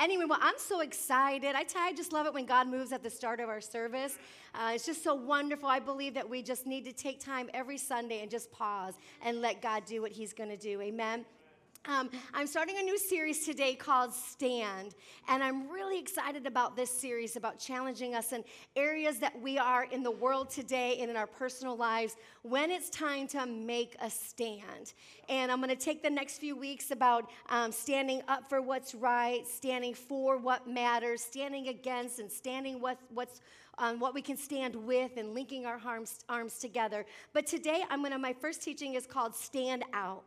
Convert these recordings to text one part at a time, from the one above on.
Anyway, well, I'm so excited. I tell you, I just love it when God moves at the start of our service. Uh, it's just so wonderful. I believe that we just need to take time every Sunday and just pause and let God do what He's going to do. Amen. Um, I'm starting a new series today called Stand, and I'm really excited about this series about challenging us in areas that we are in the world today and in our personal lives when it's time to make a stand. And I'm going to take the next few weeks about um, standing up for what's right, standing for what matters, standing against, and standing with what's um, what we can stand with, and linking our arms, arms together. But today, I'm going to. My first teaching is called Stand Out.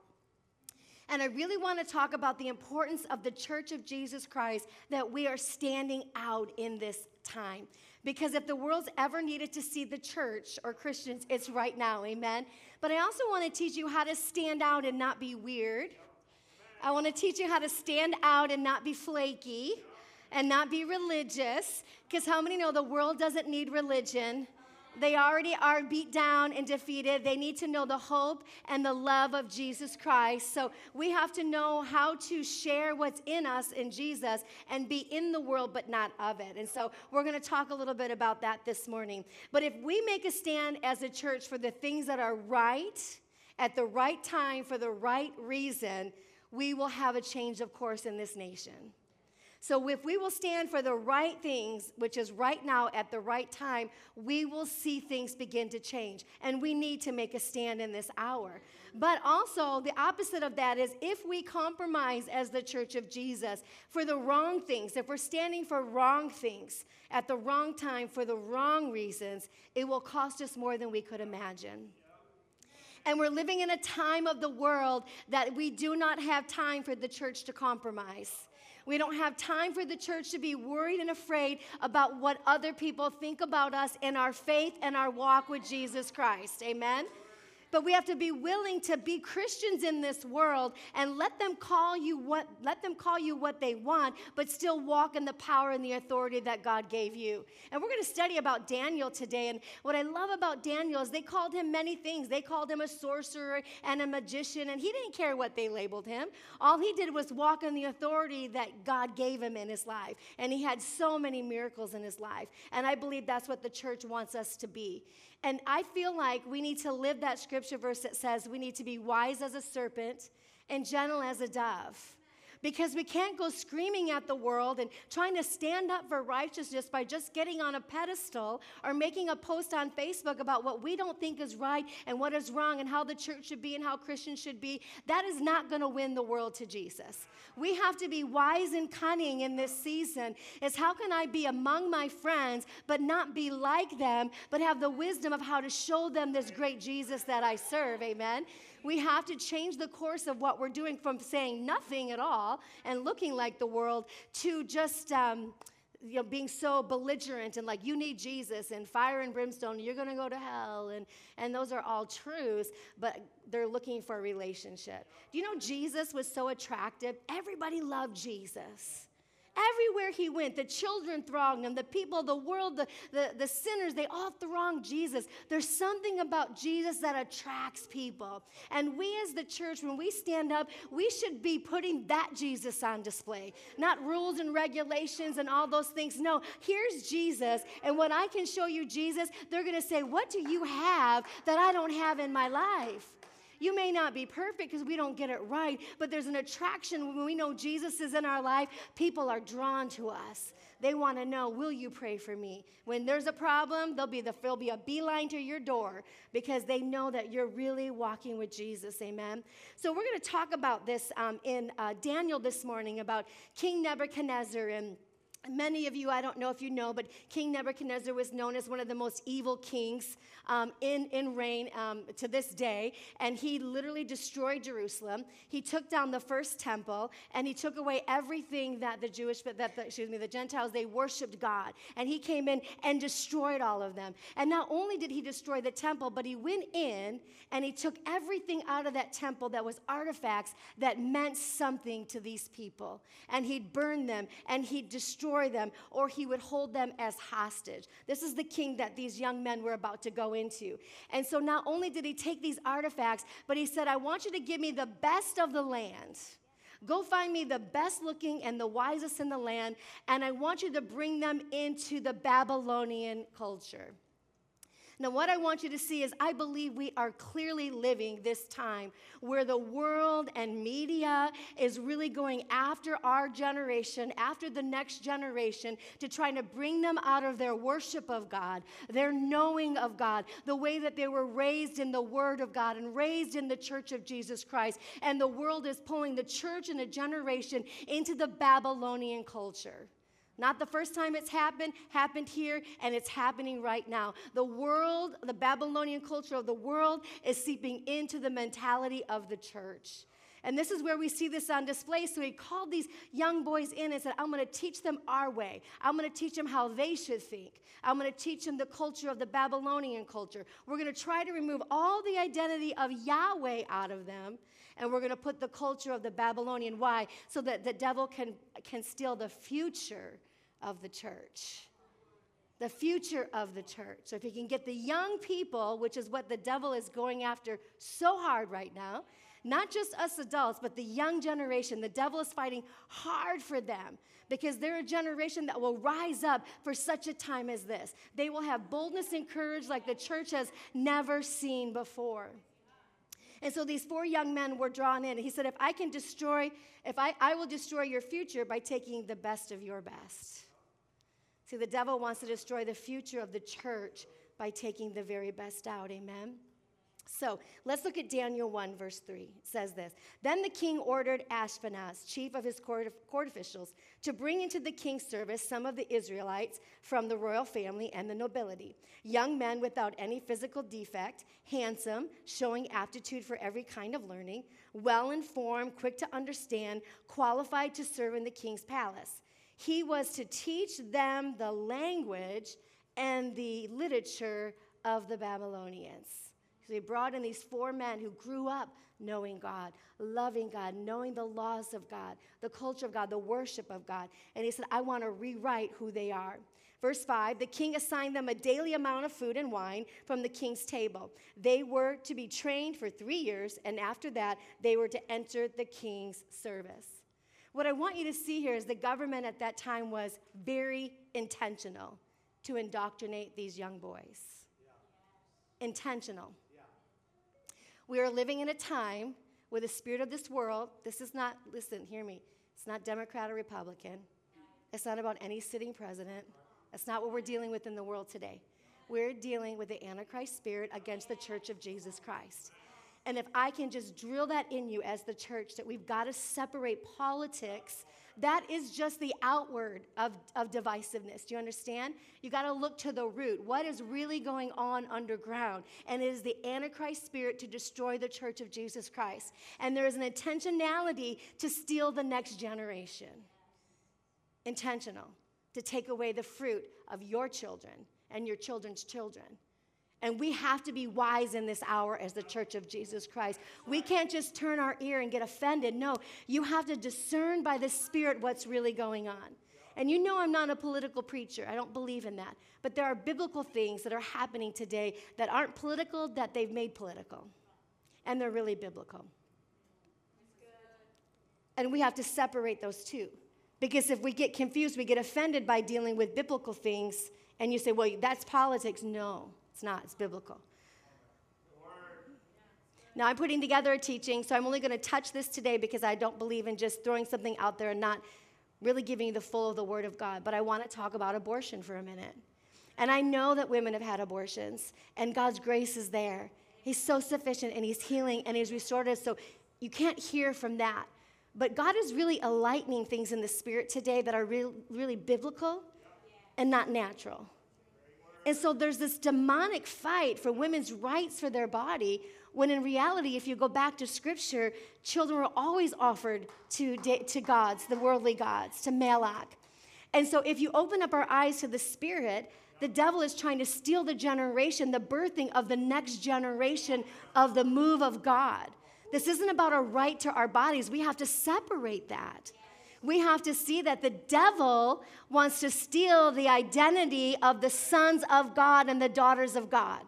And I really want to talk about the importance of the church of Jesus Christ that we are standing out in this time. Because if the world's ever needed to see the church or Christians, it's right now, amen? But I also want to teach you how to stand out and not be weird. I want to teach you how to stand out and not be flaky and not be religious. Because how many know the world doesn't need religion? They already are beat down and defeated. They need to know the hope and the love of Jesus Christ. So we have to know how to share what's in us in Jesus and be in the world but not of it. And so we're going to talk a little bit about that this morning. But if we make a stand as a church for the things that are right at the right time for the right reason, we will have a change of course in this nation. So if we will stand for the right things, which is right now at the right time, we will see things begin to change. And we need to make a stand in this hour. But also, the opposite of that is if we compromise as the church of Jesus for the wrong things, if we're standing for wrong things at the wrong time for the wrong reasons, it will cost us more than we could imagine. And we're living in a time of the world that we do not have time for the church to compromise. We don't have time for the church to be worried and afraid about what other people think about us in our faith and our walk with Jesus Christ. Amen. But we have to be willing to be Christians in this world and let them call you what let them call you what they want, but still walk in the power and the authority that God gave you. And we're going to study about Daniel today. And what I love about Daniel is they called him many things. They called him a sorcerer and a magician, and he didn't care what they labeled him. All he did was walk in the authority that God gave him in his life. And he had so many miracles in his life. And I believe that's what the church wants us to be. And I feel like we need to live that scripture verse that says we need to be wise as a serpent and gentle as a dove because we can't go screaming at the world and trying to stand up for righteousness by just getting on a pedestal or making a post on Facebook about what we don't think is right and what is wrong and how the church should be and how Christians should be. That is not going to win the world to Jesus. We have to be wise and cunning in this season. Is how can I be among my friends but not be like them, but have the wisdom of how to show them this great Jesus that I serve? Amen. We have to change the course of what we're doing from saying nothing at all and looking like the world to just. Um, you know, being so belligerent and like you need Jesus and fire and brimstone, you're going to go to hell, and and those are all truths, but they're looking for a relationship. Do you know Jesus was so attractive? Everybody loved Jesus. Everywhere he went, the children thronged him, the people, the world, the, the, the sinners, they all thronged Jesus. There's something about Jesus that attracts people. And we as the church, when we stand up, we should be putting that Jesus on display, not rules and regulations and all those things. No, here's Jesus. And when I can show you Jesus, they're going to say, What do you have that I don't have in my life? You may not be perfect because we don't get it right, but there's an attraction when we know Jesus is in our life. People are drawn to us. They want to know, will you pray for me? When there's a problem, there'll be, the, there'll be a beeline to your door because they know that you're really walking with Jesus. Amen. So we're going to talk about this um, in uh, Daniel this morning about King Nebuchadnezzar and Many of you, I don't know if you know, but King Nebuchadnezzar was known as one of the most evil kings um, in, in reign um, to this day. And he literally destroyed Jerusalem. He took down the first temple and he took away everything that the Jewish, that the, excuse me, the Gentiles, they worshiped God. And he came in and destroyed all of them. And not only did he destroy the temple, but he went in and he took everything out of that temple that was artifacts that meant something to these people. And he'd burn them and he'd destroy destroy them or he would hold them as hostage. This is the king that these young men were about to go into. And so not only did he take these artifacts, but he said, I want you to give me the best of the land Go find me the best looking and the wisest in the land, and I want you to bring them into the Babylonian culture. Now, what I want you to see is I believe we are clearly living this time where the world and media is really going after our generation, after the next generation, to try to bring them out of their worship of God, their knowing of God, the way that they were raised in the Word of God and raised in the church of Jesus Christ. And the world is pulling the church and a generation into the Babylonian culture. Not the first time it's happened, happened here, and it's happening right now. The world, the Babylonian culture of the world, is seeping into the mentality of the church. And this is where we see this on display. So he called these young boys in and said, I'm going to teach them our way. I'm going to teach them how they should think. I'm going to teach them the culture of the Babylonian culture. We're going to try to remove all the identity of Yahweh out of them and we're going to put the culture of the Babylonian. Why? So that the devil can, can steal the future of the church. The future of the church. So, if he can get the young people, which is what the devil is going after so hard right now, not just us adults, but the young generation, the devil is fighting hard for them because they're a generation that will rise up for such a time as this. They will have boldness and courage like the church has never seen before. And so these four young men were drawn in. He said, If I can destroy, if I, I will destroy your future by taking the best of your best. See, the devil wants to destroy the future of the church by taking the very best out. Amen. So let's look at Daniel 1, verse 3. It says this Then the king ordered Ashpenaz, chief of his court, court officials, to bring into the king's service some of the Israelites from the royal family and the nobility, young men without any physical defect, handsome, showing aptitude for every kind of learning, well informed, quick to understand, qualified to serve in the king's palace. He was to teach them the language and the literature of the Babylonians. So he brought in these four men who grew up knowing God, loving God, knowing the laws of God, the culture of God, the worship of God. And he said, I want to rewrite who they are. Verse 5 the king assigned them a daily amount of food and wine from the king's table. They were to be trained for three years, and after that, they were to enter the king's service. What I want you to see here is the government at that time was very intentional to indoctrinate these young boys. Intentional. We are living in a time where the spirit of this world, this is not, listen, hear me, it's not Democrat or Republican. It's not about any sitting president. That's not what we're dealing with in the world today. We're dealing with the Antichrist spirit against the church of Jesus Christ. And if I can just drill that in you as the church, that we've got to separate politics that is just the outward of, of divisiveness. Do you understand? You got to look to the root. What is really going on underground? And it is the Antichrist spirit to destroy the church of Jesus Christ. And there is an intentionality to steal the next generation. Intentional to take away the fruit of your children and your children's children. And we have to be wise in this hour as the church of Jesus Christ. We can't just turn our ear and get offended. No, you have to discern by the Spirit what's really going on. And you know, I'm not a political preacher. I don't believe in that. But there are biblical things that are happening today that aren't political, that they've made political. And they're really biblical. And we have to separate those two. Because if we get confused, we get offended by dealing with biblical things, and you say, well, that's politics. No. It's not, it's biblical. Now, I'm putting together a teaching, so I'm only going to touch this today because I don't believe in just throwing something out there and not really giving you the full of the Word of God. But I want to talk about abortion for a minute. And I know that women have had abortions, and God's grace is there. He's so sufficient, and He's healing, and He's restorative. So you can't hear from that. But God is really enlightening things in the spirit today that are really, really biblical and not natural. And so there's this demonic fight for women's rights for their body, when in reality, if you go back to scripture, children were always offered to, to gods, the worldly gods, to Moloch. And so if you open up our eyes to the spirit, the devil is trying to steal the generation, the birthing of the next generation of the move of God. This isn't about a right to our bodies. We have to separate that we have to see that the devil wants to steal the identity of the sons of God and the daughters of God.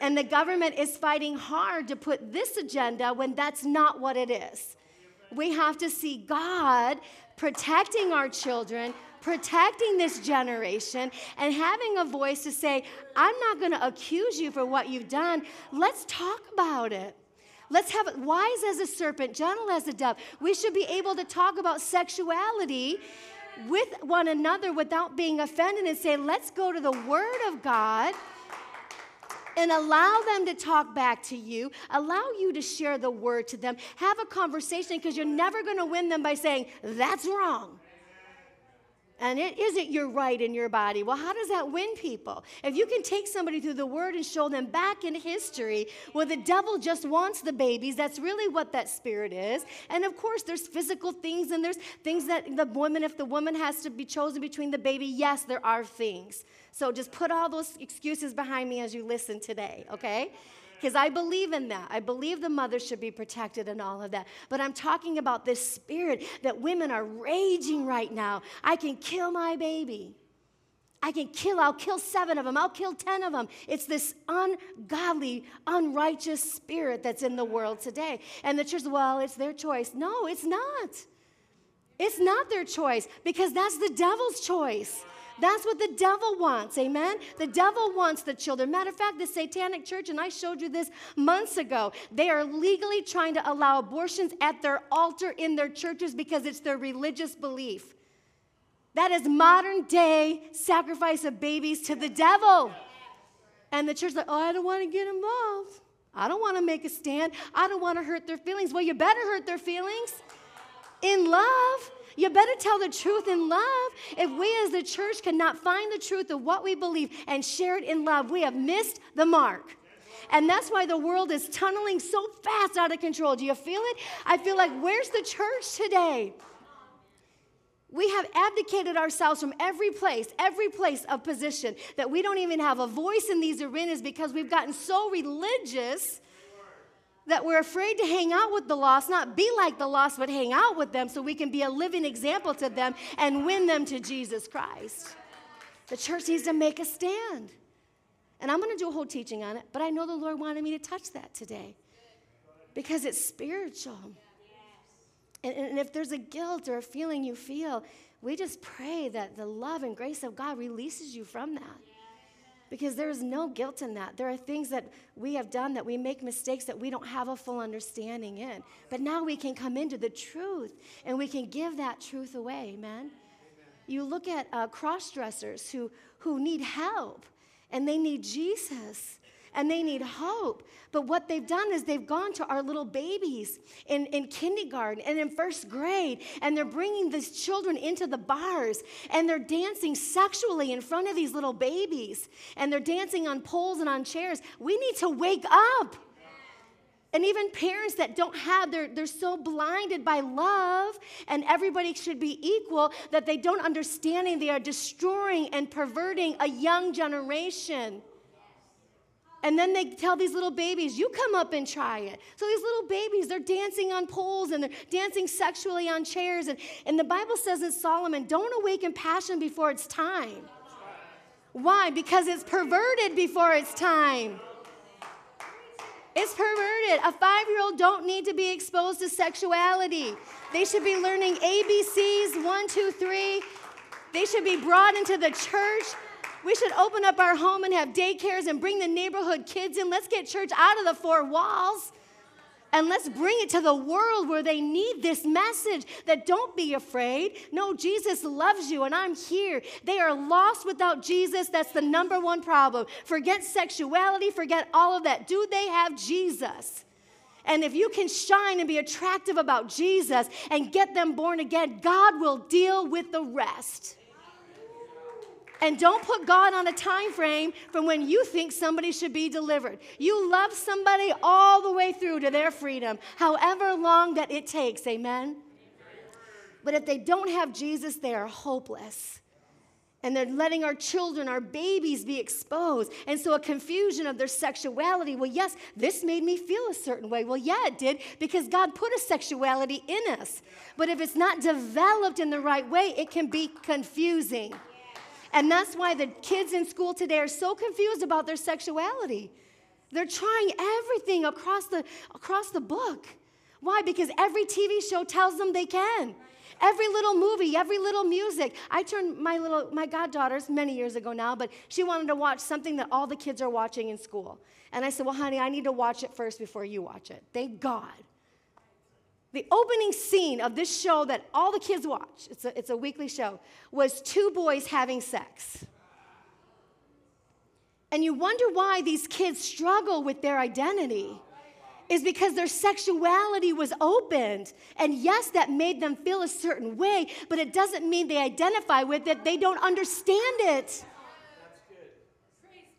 And the government is fighting hard to put this agenda when that's not what it is. We have to see God protecting our children, protecting this generation, and having a voice to say, I'm not going to accuse you for what you've done. Let's talk about it. Let's have it wise as a serpent, gentle as a dove. We should be able to talk about sexuality with one another without being offended and say, let's go to the Word of God and allow them to talk back to you, allow you to share the word to them, have a conversation because you're never going to win them by saying, that's wrong. And it isn't your right in your body. Well, how does that win people? If you can take somebody through the word and show them back in history where the devil just wants the babies, that's really what that spirit is. And of course, there's physical things and there's things that the woman, if the woman has to be chosen between the baby, yes, there are things. So just put all those excuses behind me as you listen today, okay? Because I believe in that. I believe the mother should be protected and all of that. But I'm talking about this spirit that women are raging right now. I can kill my baby. I can kill, I'll kill seven of them, I'll kill 10 of them. It's this ungodly, unrighteous spirit that's in the world today. And the church, well, it's their choice. No, it's not. It's not their choice because that's the devil's choice. That's what the devil wants, amen? The devil wants the children. Matter of fact, the Satanic Church, and I showed you this months ago, they are legally trying to allow abortions at their altar in their churches because it's their religious belief. That is modern day sacrifice of babies to the devil. And the church's like, oh, I don't want to get involved. I don't want to make a stand. I don't want to hurt their feelings. Well, you better hurt their feelings in love. You better tell the truth in love. If we as the church cannot find the truth of what we believe and share it in love, we have missed the mark. And that's why the world is tunneling so fast out of control. Do you feel it? I feel like, where's the church today? We have abdicated ourselves from every place, every place of position, that we don't even have a voice in these arenas because we've gotten so religious that we're afraid to hang out with the lost, not be like the lost, but hang out with them so we can be a living example to them and win them to Jesus Christ. The church needs to make a stand. And I'm going to do a whole teaching on it, but I know the Lord wanted me to touch that today because it's spiritual. And, and if there's a guilt or a feeling you feel, we just pray that the love and grace of God releases you from that because there is no guilt in that. There are things that we have done that we make mistakes that we don't have a full understanding in. But now we can come into the truth and we can give that truth away, amen? You look at uh, cross dressers who, who need help and they need Jesus and they need hope. But what they've done is they've gone to our little babies in, in kindergarten and in first grade, and they're bringing these children into the bars, and they're dancing sexually in front of these little babies, and they're dancing on poles and on chairs. We need to wake up. And even parents that don't have, they're, they're so blinded by love and everybody should be equal that they don't understand and they are destroying and perverting a young generation. And then they tell these little babies, you come up and try it. So these little babies, they're dancing on poles and they're dancing sexually on chairs. And, and the Bible says in Solomon, don't awaken passion before it's time. Why? Because it's perverted before it's time. It's perverted. A five year old don't need to be exposed to sexuality. They should be learning ABCs, one, two, three. They should be brought into the church we should open up our home and have daycares and bring the neighborhood kids in. Let's get church out of the four walls. And let's bring it to the world where they need this message that don't be afraid. No, Jesus loves you and I'm here. They are lost without Jesus. That's the number one problem. Forget sexuality, forget all of that. Do they have Jesus? And if you can shine and be attractive about Jesus and get them born again, God will deal with the rest. And don't put God on a time frame from when you think somebody should be delivered. You love somebody all the way through to their freedom, however long that it takes. Amen? But if they don't have Jesus, they are hopeless. And they're letting our children, our babies be exposed. And so a confusion of their sexuality. Well, yes, this made me feel a certain way. Well, yeah, it did, because God put a sexuality in us. But if it's not developed in the right way, it can be confusing. And that's why the kids in school today are so confused about their sexuality. They're trying everything across the, across the book. Why? Because every TV show tells them they can. Every little movie, every little music. I turned my little my goddaughters many years ago now, but she wanted to watch something that all the kids are watching in school. And I said, "Well, honey, I need to watch it first before you watch it." Thank God. The opening scene of this show that all the kids watch, it's a, it's a weekly show, was two boys having sex. And you wonder why these kids struggle with their identity is because their sexuality was opened. And yes, that made them feel a certain way, but it doesn't mean they identify with it, they don't understand it.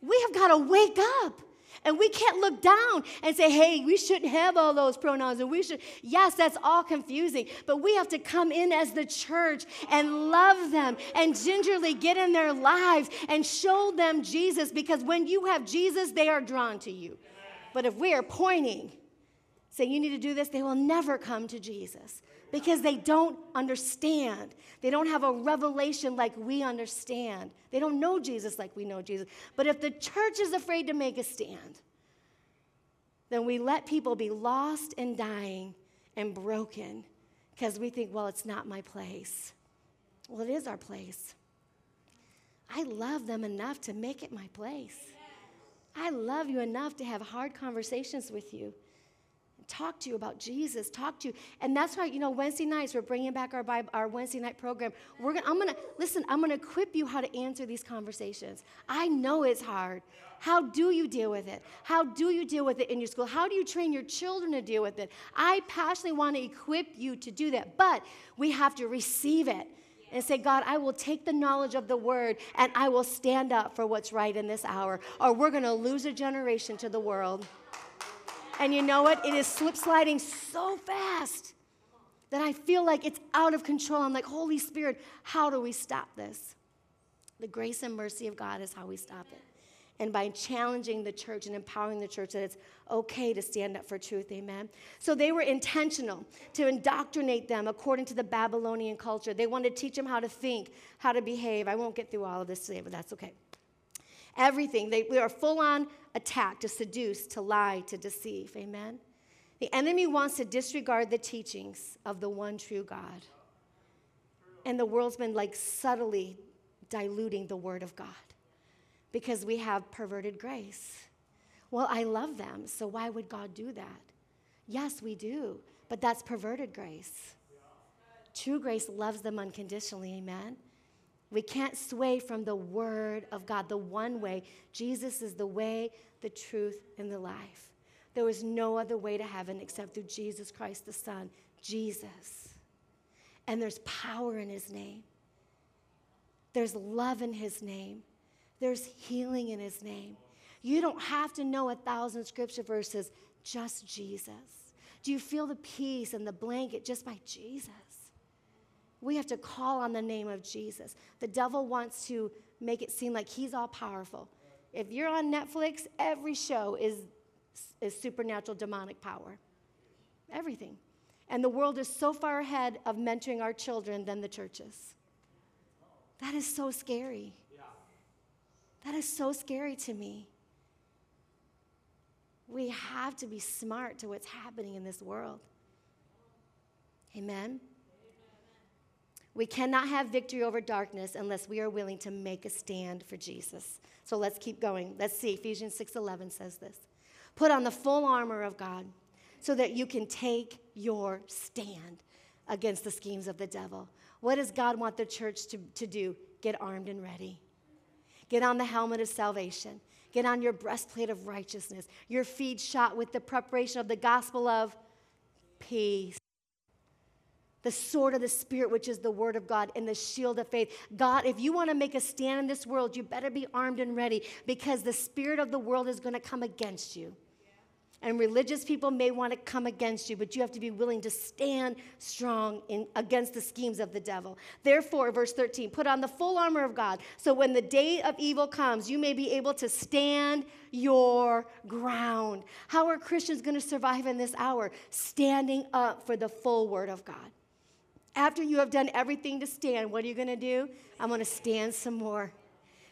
We have got to wake up. And we can't look down and say, hey, we shouldn't have all those pronouns. And we should, yes, that's all confusing. But we have to come in as the church and love them and gingerly get in their lives and show them Jesus because when you have Jesus, they are drawn to you. But if we are pointing, saying, you need to do this, they will never come to Jesus because they don't understand. They don't have a revelation like we understand. They don't know Jesus like we know Jesus. But if the church is afraid to make a stand, then we let people be lost and dying and broken because we think, well, it's not my place. Well, it is our place. I love them enough to make it my place. I love you enough to have hard conversations with you talk to you about Jesus, talk to you. And that's why, you know, Wednesday nights, we're bringing back our, Bible, our Wednesday night program. We're gonna, I'm going to, listen, I'm going to equip you how to answer these conversations. I know it's hard. How do you deal with it? How do you deal with it in your school? How do you train your children to deal with it? I passionately want to equip you to do that, but we have to receive it and say, God, I will take the knowledge of the word and I will stand up for what's right in this hour, or we're going to lose a generation to the world. And you know what? It is slip sliding so fast that I feel like it's out of control. I'm like, Holy Spirit, how do we stop this? The grace and mercy of God is how we stop it. And by challenging the church and empowering the church that it's okay to stand up for truth, amen. So they were intentional to indoctrinate them according to the Babylonian culture. They wanted to teach them how to think, how to behave. I won't get through all of this today, but that's okay. Everything. They, they are full on attack, to seduce, to lie, to deceive. Amen? The enemy wants to disregard the teachings of the one true God. And the world's been like subtly diluting the word of God because we have perverted grace. Well, I love them, so why would God do that? Yes, we do, but that's perverted grace. True grace loves them unconditionally, amen? We can't sway from the Word of God, the one way. Jesus is the way, the truth, and the life. There is no other way to heaven except through Jesus Christ, the Son, Jesus. And there's power in His name, there's love in His name, there's healing in His name. You don't have to know a thousand scripture verses, just Jesus. Do you feel the peace and the blanket just by Jesus? We have to call on the name of Jesus. The devil wants to make it seem like he's all powerful. If you're on Netflix, every show is, is supernatural demonic power. Everything. And the world is so far ahead of mentoring our children than the churches. That is so scary. That is so scary to me. We have to be smart to what's happening in this world. Amen. We cannot have victory over darkness unless we are willing to make a stand for Jesus. So let's keep going. Let's see. Ephesians 6:11 says this. Put on the full armor of God so that you can take your stand against the schemes of the devil. What does God want the church to, to do? Get armed and ready. Get on the helmet of salvation. Get on your breastplate of righteousness. Your feet shot with the preparation of the gospel of peace the sword of the Spirit, which is the word of God, and the shield of faith. God, if you want to make a stand in this world, you better be armed and ready because the spirit of the world is going to come against you. And religious people may want to come against you, but you have to be willing to stand strong in, against the schemes of the devil. Therefore, verse 13, put on the full armor of God, so when the day of evil comes, you may be able to stand your ground. How are Christians going to survive in this hour? Standing up for the full word of God. After you have done everything to stand, what are you going to do? I'm going to stand some more.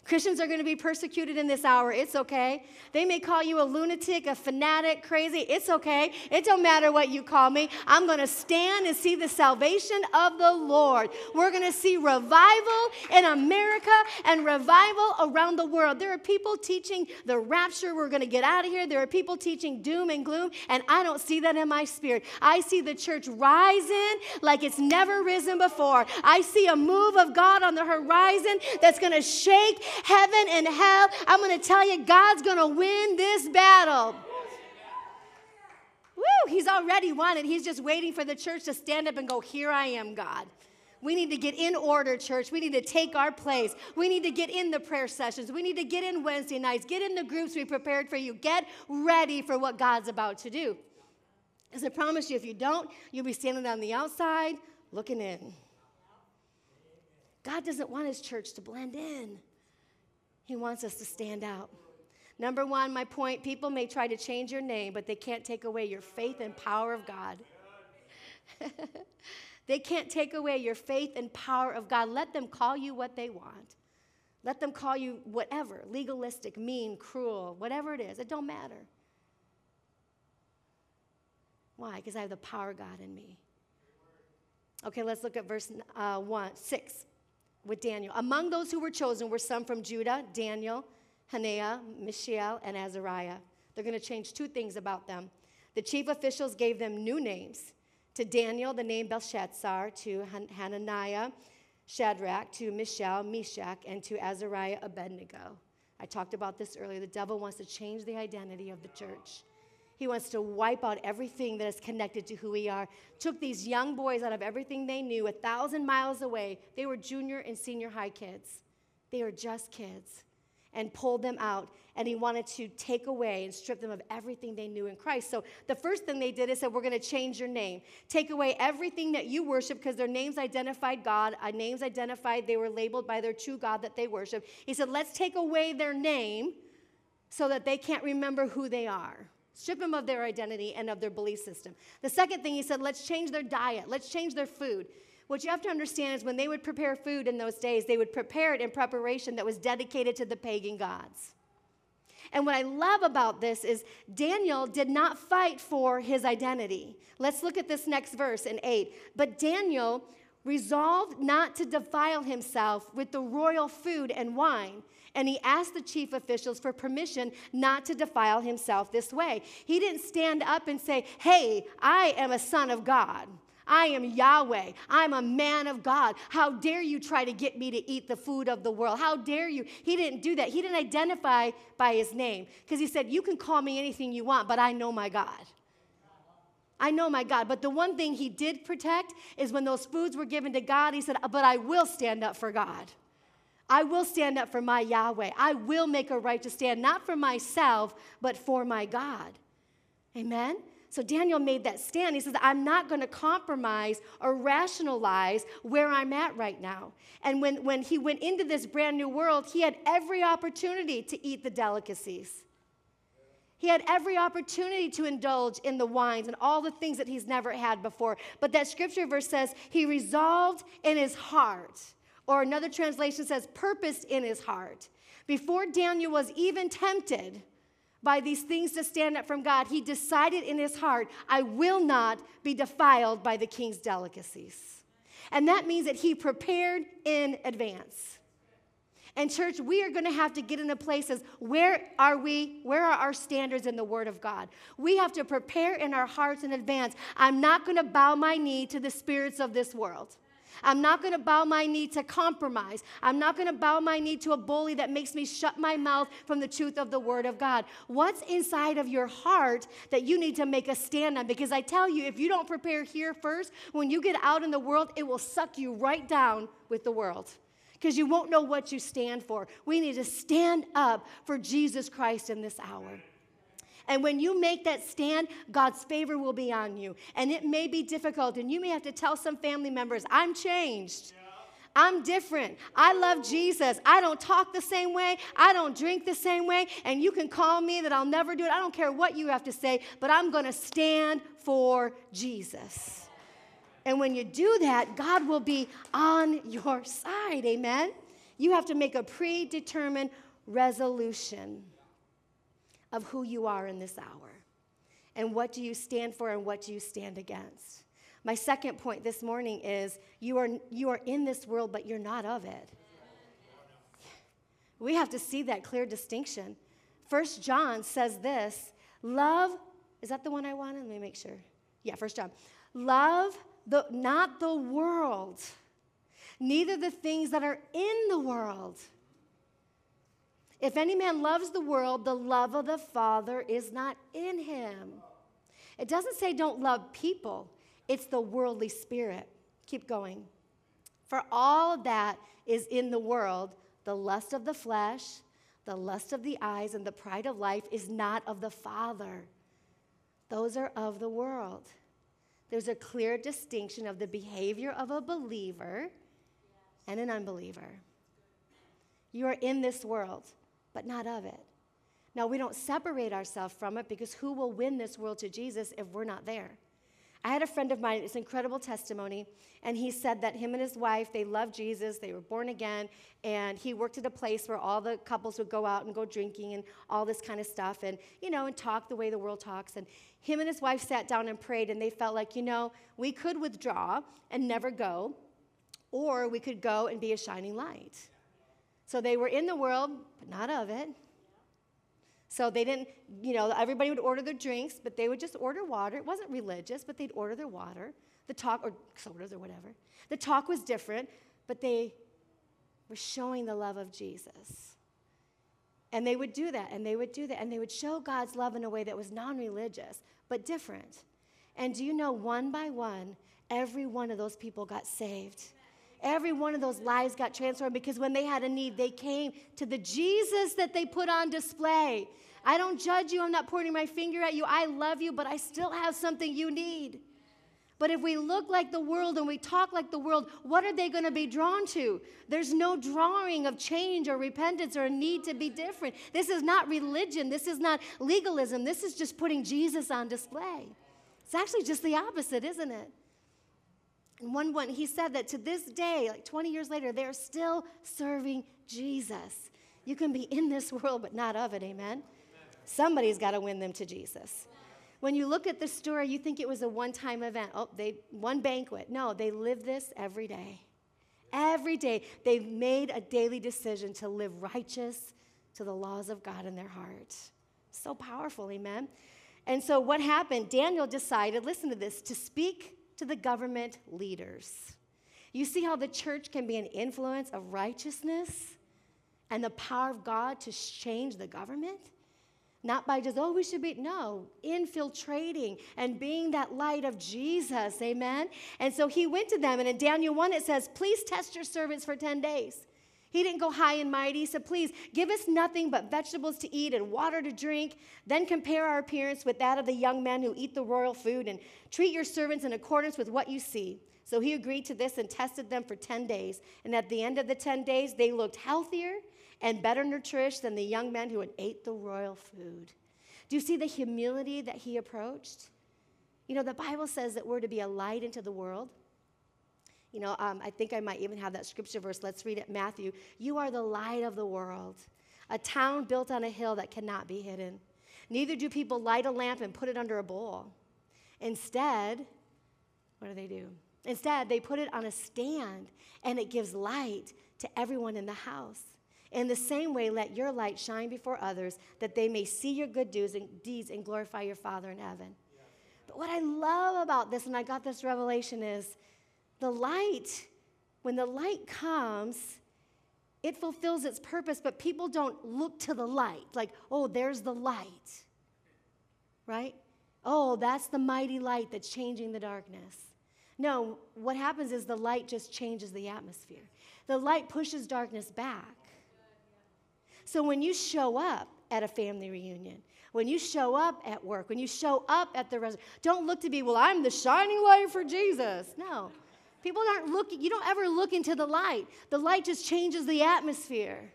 Christians are going to be persecuted in this hour. It's okay. They may call you a lunatic, a fanatic, crazy. It's okay. It don't matter what you call me. I'm going to stand and see the salvation of the Lord. We're going to see revival in America and revival around the world. There are people teaching the rapture. We're going to get out of here. There are people teaching doom and gloom, and I don't see that in my spirit. I see the church rising like it's never risen before. I see a move of God on the horizon that's going to shake heaven and hell. I'm going to tell you, God's going to win this battle. Woo, he's already won it. He's just waiting for the church to stand up and go, Here I am, God. We need to get in order, church. We need to take our place. We need to get in the prayer sessions. We need to get in Wednesday nights. Get in the groups we prepared for you. Get ready for what God's about to do. Because I promise you, if you don't, you'll be standing on the outside looking in. God doesn't want his church to blend in. He wants us to stand out. Number one, my point people may try to change your name, but they can't take away your faith and power of God. they can't take away your faith and power of God. Let them call you what they want. Let them call you whatever legalistic, mean, cruel, whatever it is. It don't matter. Why? Because I have the power of God in me. Okay, let's look at verse uh, 1, 6 with Daniel. Among those who were chosen were some from Judah, Daniel, Hananiah, Mishael, and Azariah. They're going to change two things about them. The chief officials gave them new names. To Daniel, the name Belshazzar, to Hananiah, Shadrach, to Mishael, Meshach, and to Azariah, Abednego. I talked about this earlier. The devil wants to change the identity of the church. He wants to wipe out everything that is connected to who we are. Took these young boys out of everything they knew, a thousand miles away. They were junior and senior high kids. They were just kids. And pulled them out. And he wanted to take away and strip them of everything they knew in Christ. So the first thing they did is said, We're going to change your name. Take away everything that you worship because their names identified God. Uh, names identified they were labeled by their true God that they worship. He said, Let's take away their name so that they can't remember who they are. Strip them of their identity and of their belief system. The second thing he said, let's change their diet, let's change their food. What you have to understand is when they would prepare food in those days, they would prepare it in preparation that was dedicated to the pagan gods. And what I love about this is Daniel did not fight for his identity. Let's look at this next verse in 8. But Daniel resolved not to defile himself with the royal food and wine and he asked the chief officials for permission not to defile himself this way. He didn't stand up and say, Hey, I am a son of God. I am Yahweh. I'm a man of God. How dare you try to get me to eat the food of the world? How dare you? He didn't do that. He didn't identify by his name because he said, You can call me anything you want, but I know my God. I know my God. But the one thing he did protect is when those foods were given to God, he said, But I will stand up for God. I will stand up for my Yahweh. I will make a right to stand, not for myself, but for my God. Amen? So Daniel made that stand. He says, I'm not going to compromise or rationalize where I'm at right now. And when, when he went into this brand new world, he had every opportunity to eat the delicacies. He had every opportunity to indulge in the wines and all the things that he's never had before. But that scripture verse says, he resolved in his heart or another translation says, purposed in his heart. Before Daniel was even tempted by these things to stand up from God, he decided in his heart, I will not be defiled by the king's delicacies. And that means that he prepared in advance. And church, we are going to have to get into places where are we? Where are our standards in the Word of God? We have to prepare in our hearts in advance. I'm not going to bow my knee to the spirits of this world. I'm not going to bow my knee to compromise. I'm not going to bow my knee to a bully that makes me shut my mouth from the truth of the Word of God. What's inside of your heart that you need to make a stand on? Because I tell you, if you don't prepare here first, when you get out in the world, it will suck you right down with the world because you won't know what you stand for. We need to stand up for Jesus Christ in this hour. And when you make that stand, God's favor will be on you. And it may be difficult, and you may have to tell some family members, I'm changed. I'm different. I love Jesus. I don't talk the same way. I don't drink the same way. And you can call me that I'll never do it. I don't care what you have to say, but I'm going to stand for Jesus. And when you do that, God will be on your side. Amen. You have to make a predetermined resolution of who you are in this hour. And what do you stand for and what do you stand against? My second point this morning is you are, you are in this world, but you're not of it. We have to see that clear distinction. First John says this love, is that the one I wanted? Let me make sure. Yeah, First John. Love the, not the world, neither the things that are in the world. If any man loves the world, the love of the Father is not in him. It doesn't say don't love people, it's the worldly spirit. Keep going. For all that is in the world, the lust of the flesh, the lust of the eyes, and the pride of life is not of the Father. Those are of the world. There's a clear distinction of the behavior of a believer and an unbeliever. You are in this world, but not of it. Now, we don't separate ourselves from it because who will win this world to Jesus if we're not there? I had a friend of mine, it's incredible testimony, and he said that him and his wife, they loved Jesus, they were born again, and he worked at a place where all the couples would go out and go drinking and all this kind of stuff, and, you know, and talk the way the world talks. And him and his wife sat down and prayed, and they felt like, you know, we could withdraw and never go, or we could go and be a shining light. So they were in the world, but not of it. So they didn't, you know, everybody would order their drinks, but they would just order water. It wasn't religious, but they'd order their water. The talk, or sodas or whatever. The talk was different, but they were showing the love of Jesus. And they would do that, and they would do that, and they would show God's love in a way that was non religious, but different. And do you know, one by one, every one of those people got saved. Every one of those lives got transformed because when they had a need, they came to the Jesus that they put on display. I don't judge you. I'm not pointing my finger at you. I love you, but I still have something you need. But if we look like the world and we talk like the world, what are they going to be drawn to? There's no drawing of change or repentance or a need to be different. This is not religion. This is not legalism. This is just putting Jesus on display. It's actually just the opposite, isn't it? And one, one, he said that to this day, like 20 years later, they're still serving Jesus. You can be in this world, but not of it, amen? Somebody's got to win them to Jesus. When you look at the story, you think it was a one time event. Oh, they one banquet. No, they live this every day. Every day, they've made a daily decision to live righteous to the laws of God in their heart. So powerful, amen? And so, what happened? Daniel decided, listen to this, to speak to the government leaders. You see how the church can be an influence of righteousness and the power of God to change the government? Not by just, oh, we should be, no, infiltrating and being that light of Jesus, amen? And so he went to them, and in Daniel 1, it says, please test your servants for 10 days. He didn't go high and mighty. He said, Please give us nothing but vegetables to eat and water to drink. Then compare our appearance with that of the young men who eat the royal food and treat your servants in accordance with what you see. So he agreed to this and tested them for 10 days. And at the end of the 10 days, they looked healthier and better nourished than the young men who had ate the royal food. Do you see the humility that he approached? You know, the Bible says that we're to be a light into the world. You know, um, I think I might even have that scripture verse. Let's read it Matthew. You are the light of the world, a town built on a hill that cannot be hidden. Neither do people light a lamp and put it under a bowl. Instead, what do they do? Instead, they put it on a stand and it gives light to everyone in the house. In the same way, let your light shine before others that they may see your good deeds and glorify your Father in heaven. But what I love about this, and I got this revelation, is the light, when the light comes, it fulfills its purpose, but people don't look to the light like, oh, there's the light, right? Oh, that's the mighty light that's changing the darkness. No, what happens is the light just changes the atmosphere. The light pushes darkness back. So when you show up at a family reunion, when you show up at work, when you show up at the restaurant, don't look to be, well, I'm the shining light for Jesus. No. People aren't looking, you don't ever look into the light. The light just changes the atmosphere.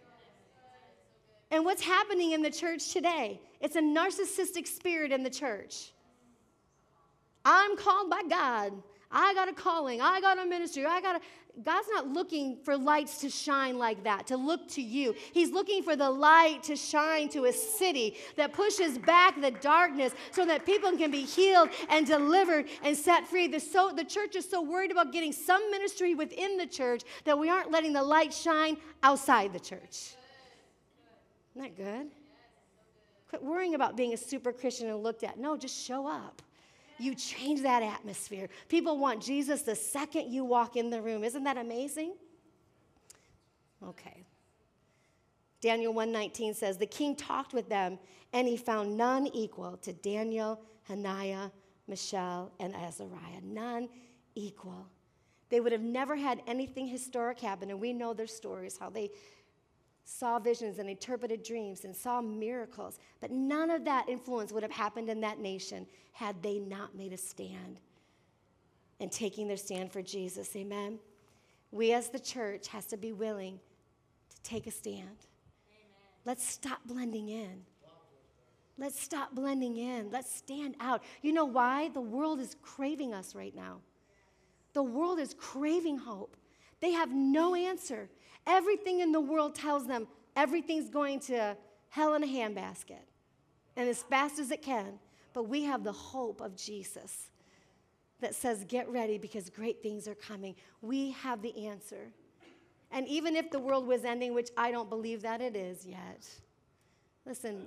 And what's happening in the church today? It's a narcissistic spirit in the church. I'm called by God. I got a calling. I got a ministry. I got a. God's not looking for lights to shine like that, to look to you. He's looking for the light to shine to a city that pushes back the darkness so that people can be healed and delivered and set free. The, so, the church is so worried about getting some ministry within the church that we aren't letting the light shine outside the church. Isn't that good? Quit worrying about being a super Christian and looked at. No, just show up you change that atmosphere. People want Jesus the second you walk in the room. Isn't that amazing? Okay. Daniel 1:19 says, "The king talked with them, and he found none equal to Daniel, Hananiah, Mishael, and Azariah. None equal. They would have never had anything historic happen, and we know their stories, how they saw visions and interpreted dreams and saw miracles. But none of that influence would have happened in that nation had they not made a stand and taking their stand for Jesus. Amen. We as the church has to be willing to take a stand. Amen. Let's stop blending in. Let's stop blending in. Let's stand out. You know why? The world is craving us right now. The world is craving hope. They have no answer. Everything in the world tells them everything's going to hell in a handbasket and as fast as it can. But we have the hope of Jesus that says, Get ready because great things are coming. We have the answer. And even if the world was ending, which I don't believe that it is yet, listen,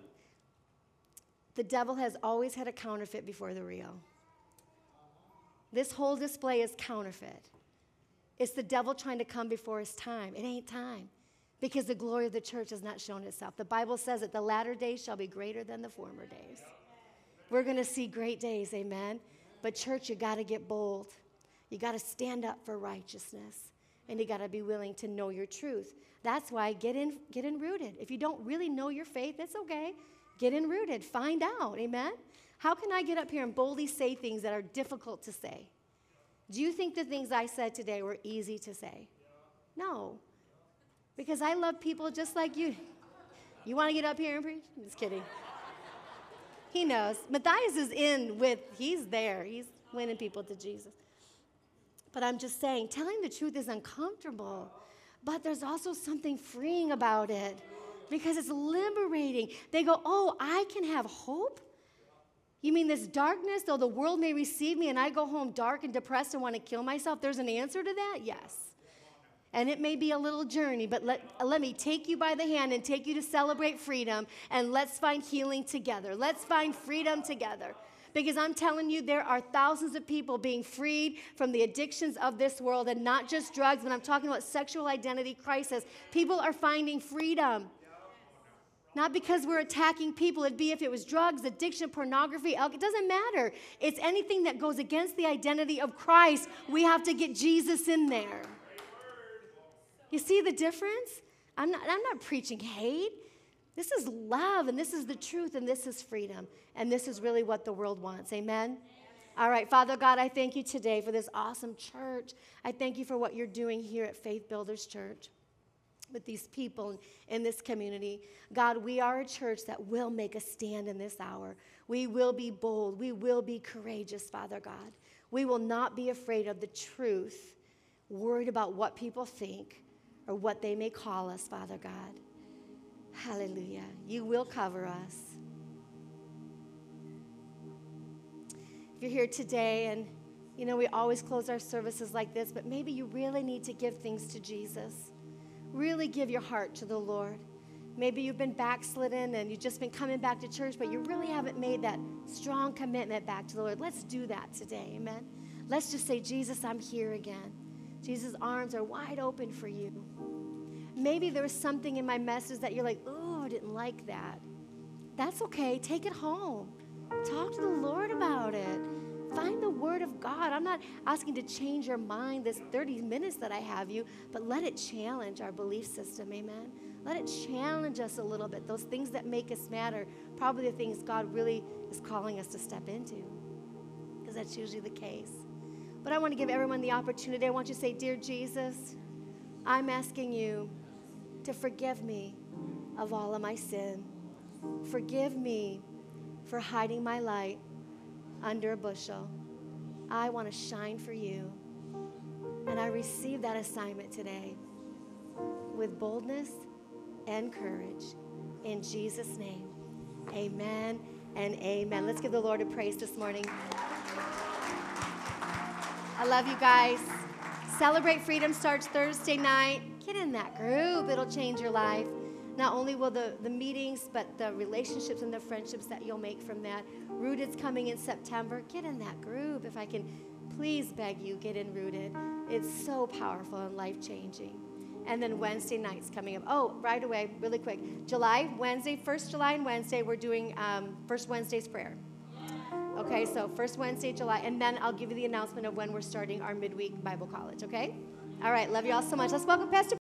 the devil has always had a counterfeit before the real. This whole display is counterfeit. It's the devil trying to come before his time. It ain't time because the glory of the church has not shown itself. The Bible says that the latter days shall be greater than the former days. We're going to see great days, amen. But, church, you got to get bold. You got to stand up for righteousness and you got to be willing to know your truth. That's why get in get in rooted. If you don't really know your faith, it's okay. Get in rooted. Find out. Amen. How can I get up here and boldly say things that are difficult to say? Do you think the things I said today were easy to say? No. Because I love people just like you. You want to get up here and preach? I'm just kidding. He knows. Matthias is in with, he's there. He's winning people to Jesus. But I'm just saying, telling the truth is uncomfortable. But there's also something freeing about it because it's liberating. They go, Oh, I can have hope? You mean this darkness, though the world may receive me and I go home dark and depressed and want to kill myself? There's an answer to that? Yes. And it may be a little journey, but let, let me take you by the hand and take you to celebrate freedom and let's find healing together. Let's find freedom together. Because I'm telling you, there are thousands of people being freed from the addictions of this world and not just drugs, but I'm talking about sexual identity crisis. People are finding freedom. Not because we're attacking people. It'd be if it was drugs, addiction, pornography. It doesn't matter. It's anything that goes against the identity of Christ. We have to get Jesus in there. You see the difference? I'm not, I'm not preaching hate. This is love, and this is the truth, and this is freedom. And this is really what the world wants. Amen? All right, Father God, I thank you today for this awesome church. I thank you for what you're doing here at Faith Builders Church with these people in this community. God, we are a church that will make a stand in this hour. We will be bold. We will be courageous, Father God. We will not be afraid of the truth, worried about what people think or what they may call us, Father God. Hallelujah. You will cover us. If you're here today and you know, we always close our services like this, but maybe you really need to give things to Jesus really give your heart to the Lord. Maybe you've been backslidden and you've just been coming back to church, but you really haven't made that strong commitment back to the Lord. Let's do that today. Amen. Let's just say, Jesus, I'm here again. Jesus' arms are wide open for you. Maybe there was something in my message that you're like, oh, I didn't like that. That's okay. Take it home. Talk to the Lord about it. Find the Word of God. I'm not asking to change your mind this 30 minutes that I have you, but let it challenge our belief system. Amen. Let it challenge us a little bit. Those things that make us matter, probably the things God really is calling us to step into, because that's usually the case. But I want to give everyone the opportunity. I want you to say, Dear Jesus, I'm asking you to forgive me of all of my sin. Forgive me for hiding my light under a bushel. I want to shine for you. And I receive that assignment today with boldness and courage. In Jesus' name, amen and amen. Let's give the Lord a praise this morning. I love you guys. Celebrate Freedom starts Thursday night. Get in that group, it'll change your life. Not only will the, the meetings, but the relationships and the friendships that you'll make from that. Rooted's coming in September. Get in that group. If I can please beg you, get in Rooted. It's so powerful and life changing. And then Wednesday nights coming up. Oh, right away, really quick. July, Wednesday, first July and Wednesday, we're doing um, First Wednesday's prayer. Okay, so first Wednesday, July, and then I'll give you the announcement of when we're starting our midweek Bible college, okay? All right, love you all so much. Let's welcome Pastor